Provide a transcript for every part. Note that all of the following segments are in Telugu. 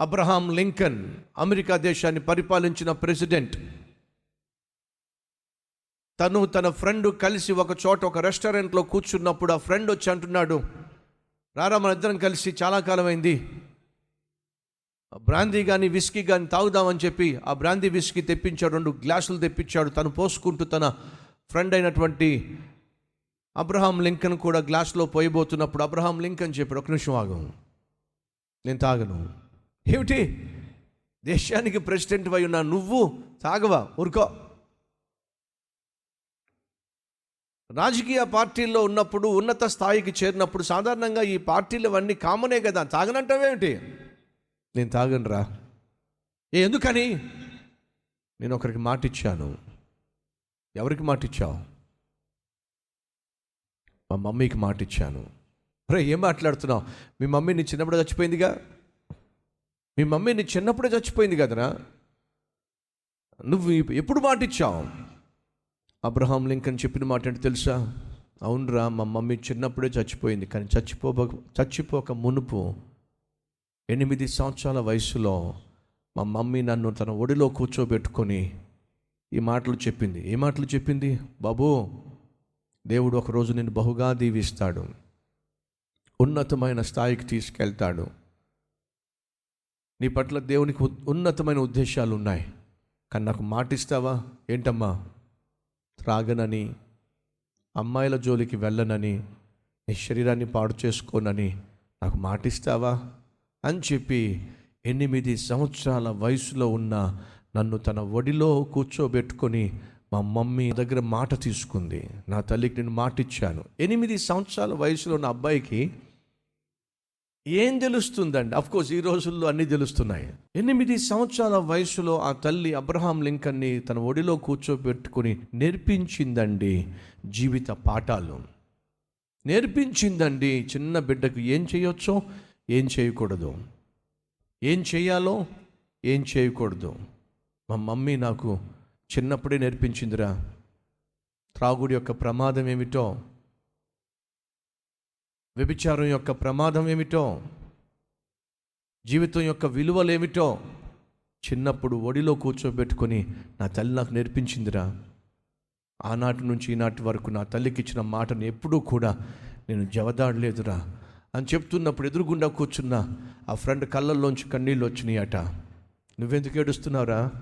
అబ్రహాం లింకన్ అమెరికా దేశాన్ని పరిపాలించిన ప్రెసిడెంట్. తను తన ఫ్రెండ్ కలిసి ఒక చోట ఒక రెస్టారెంట్లో కూర్చున్నప్పుడు ఆ ఫ్రెండ్ వచ్చి అంటున్నాడు రారా మన ఇద్దరం కలిసి చాలా కాలమైంది. బ్రాందీ కానీ విస్కీ కానీ తాగుదామని చెప్పి ఆ బ్రాందీ విస్కీ తెప్పించాడు రెండు గ్లాసులు తెప్పించాడు. తను పోసుకుంటూ తన ఫ్రెండ్ అయినటువంటి అబ్రహాం లింకన్ కూడా గ్లాస్లో పోయబోతున్నప్పుడు అబ్రహాం లింకన్ చెప్పాడు ఒక నిమిషం ఆగం. నేను తాగను. ఏమిటి? దేశానికి ప్రెసిడెంట్ అయి ఉన్నా నువ్వు తాగవా ఊరుకో. రాజకీయ పార్టీల్లో ఉన్నప్పుడు ఉన్నత స్థాయికి చేరినప్పుడు సాధారణంగా ఈ పార్టీలు అవన్నీ కామనే కదా. తాగనంటావేమిటి నేను తాగనురా. ఏ ఎందుకని? నేను ఒకరికి మాట ఇచ్చాను ఎవరికి మాట ఇచ్చావు మా మమ్మీకి మాట ఇచ్చాను రే ఏం మాట్లాడుతున్నావు? మీ మమ్మీ నీ చిన్నప్పుడు చచ్చిపోయిందిగా? మీ మమ్మీ నీ చిన్నప్పుడే చచ్చిపోయింది కదరా? నువ్వు ఎప్పుడు మాట ఇచ్చావు అబ్రహాం లింకన్ చెప్పిన మాట అంటే తెలుసా? అవునరా మా మమ్మీ చిన్నప్పుడే చచ్చిపోయింది కానీ చచ్చిపోక చచ్చిపోక మునుపు ఎనిమిది సంవత్సరాల వయసులో మా మమ్మీ నన్ను తన ఒడిలో కూర్చోబెట్టుకొని ఈ మాటలు చెప్పింది. ఏ మాటలు చెప్పింది? బాబు దేవుడు ఒకరోజు నేను బహుగా దీవిస్తాడు. ఉన్నతమైన స్థాయికి తీసుకెళ్తాడు. నీ పట్ల దేవునికి ఉన్నతమైన ఉద్దేశాలు ఉన్నాయి కానీ నాకు మాటిస్తావా? ఏంటమ్మా? త్రాగనని అమ్మాయిల జోలికి వెళ్ళనని నీ శరీరాన్ని పాడు చేసుకోనని నాకు మాటిస్తావా? అని చెప్పి ఎనిమిది సంవత్సరాల వయసులో ఉన్న నన్ను తన ఒడిలో కూర్చోబెట్టుకొని మా మమ్మీ దగ్గర మాట తీసుకుంది. నా తల్లికి నేను మాట ఇచ్చాను ఎనిమిది సంవత్సరాల వయసులో ఉన్న అబ్బాయికి ఏం తెలుస్తుందండి? అఫ్ కోర్స్ ఈ రోజుల్లో అన్నీ తెలుస్తున్నాయి. ఎనిమిది సంవత్సరాల వయసులో ఆ తల్లి అబ్రహాం లింకన్ని తన ఒడిలో కూర్చోబెట్టుకుని నేర్పించిందండి జీవిత పాఠాలు. నేర్పించిందండి చిన్న బిడ్డకు ఏం చేయొచ్చో? ఏం చేయకూడదు. ఏం చేయాలో? ఏం చేయకూడదు. మా మమ్మీ నాకు చిన్నప్పుడే నేర్పించిందిరా. త్రాగుడి యొక్క ప్రమాదం ఏమిటో? వ్యభిచారం యొక్క ప్రమాదం ఏమిటో జీవితం యొక్క విలువలేమిటో చిన్నప్పుడు ఒడిలో కూర్చోబెట్టుకొని నా తల్లి నాకు నేర్పించిందిరా. ఆనాటి నుంచి ఈనాటి వరకు నా తల్లికి ఇచ్చిన మాటను ఎప్పుడూ కూడా నేను జవదాడలేదురా అని చెప్తున్నప్పుడు ఎదురుగుండా కూర్చున్న ఆ ఫ్రెండ్ కళ్ళల్లోంచి కన్నీళ్ళు వచ్చినాయి అట నువ్వెందుకు ఏడుస్తున్నావురా?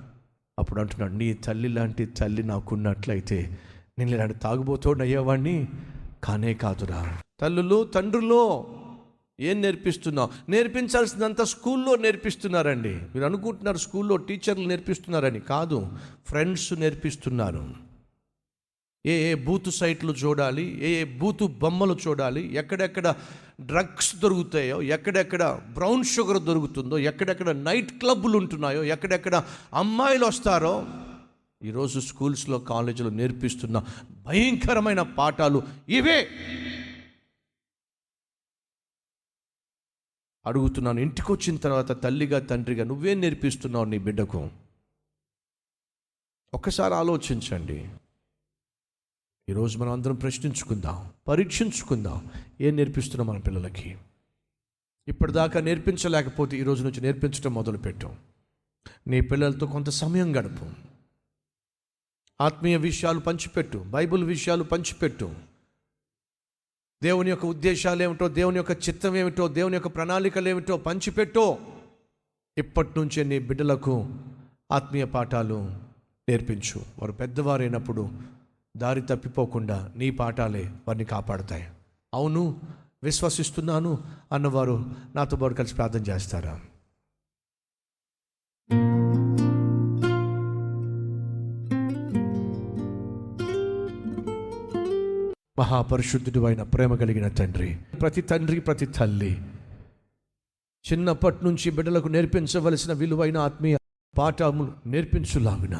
అప్పుడు అంటున్నాడు నీ తల్లి లాంటి తల్లి నాకున్నట్లయితే నేను ఇలాంటి తాగుబోతోడు అయ్యేవాడిని కానే కాదురా. తల్లులు తండ్రులు ఏం నేర్పిస్తున్నావు? నేర్పించాల్సినంత స్కూల్లో నేర్పిస్తున్నారండి. మీరు అనుకుంటున్నారు స్కూల్లో టీచర్లు నేర్పిస్తున్నారని కాదు ఫ్రెండ్స్ నేర్పిస్తున్నారు. ఏ ఏ బూతు సైట్లు చూడాలి ఏ ఏ బూతు బొమ్మలు చూడాలి ఎక్కడెక్కడ డ్రగ్స్ దొరుకుతాయో ఎక్కడెక్కడ బ్రౌన్ షుగర్ దొరుకుతుందో ఎక్కడెక్కడ నైట్ క్లబ్బులు ఉంటున్నాయో ఎక్కడెక్కడ అమ్మాయిలు వస్తారో ఈరోజు స్కూల్స్లో కాలేజీలో నేర్పిస్తున్న భయంకరమైన పాఠాలు ఇవే. అడుగుతున్నాను ఇంటికి వచ్చిన తర్వాత తల్లిగా తండ్రిగా నువ్వేం నేర్పిస్తున్నావు నీ బిడ్డకు? ఒక్కసారి ఆలోచించండి. ఈరోజు మనం అందరం ప్రశ్నించుకుందాం పరీక్షించుకుందాం ఏం నేర్పిస్తున్నాం మన పిల్లలకి? ఇప్పటిదాకా నేర్పించలేకపోతే ఈరోజు నుంచి నేర్పించడం మొదలుపెట్టాం. నీ పిల్లలతో కొంత సమయం గడుపు. ఆత్మీయ విషయాలు పంచిపెట్టు బైబిల్ విషయాలు పంచిపెట్టు. దేవుని యొక్క ఉద్దేశాలు ఏమిటో దేవుని యొక్క చిత్తం ఏమిటో దేవుని యొక్క ప్రణాళికలు ఏమిటో పంచిపెట్టో. ఇప్పటి నుంచే నీ బిడ్డలకు ఆత్మీయ పాఠాలు నేర్పించు. వారు పెద్దవారైనప్పుడు దారి తప్పిపోకుండా నీ పాఠాలే వారిని కాపాడుతాయి. అవును విశ్వసిస్తున్నాను అన్నవారు నాతో పాటు కలిసి ప్రార్థన చేస్తారా? మహాపరిశుద్ధుడు అయిన ప్రేమ కలిగిన తండ్రి ప్రతి తండ్రి ప్రతి తల్లి చిన్నప్పటి నుంచి బిడ్డలకు నేర్పించవలసిన విలువైన ఆత్మీయ పాఠములు నేర్పించులాగున.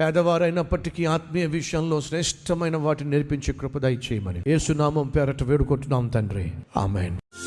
పేదవారైనప్పటికీ ఆత్మీయ విషయంలో శ్రేష్టమైన వాటిని నేర్పించే కృపదయ చేయమని ఏసునామం పేరట వేడుకుంటున్నాం తండ్రి. ఆమెన్.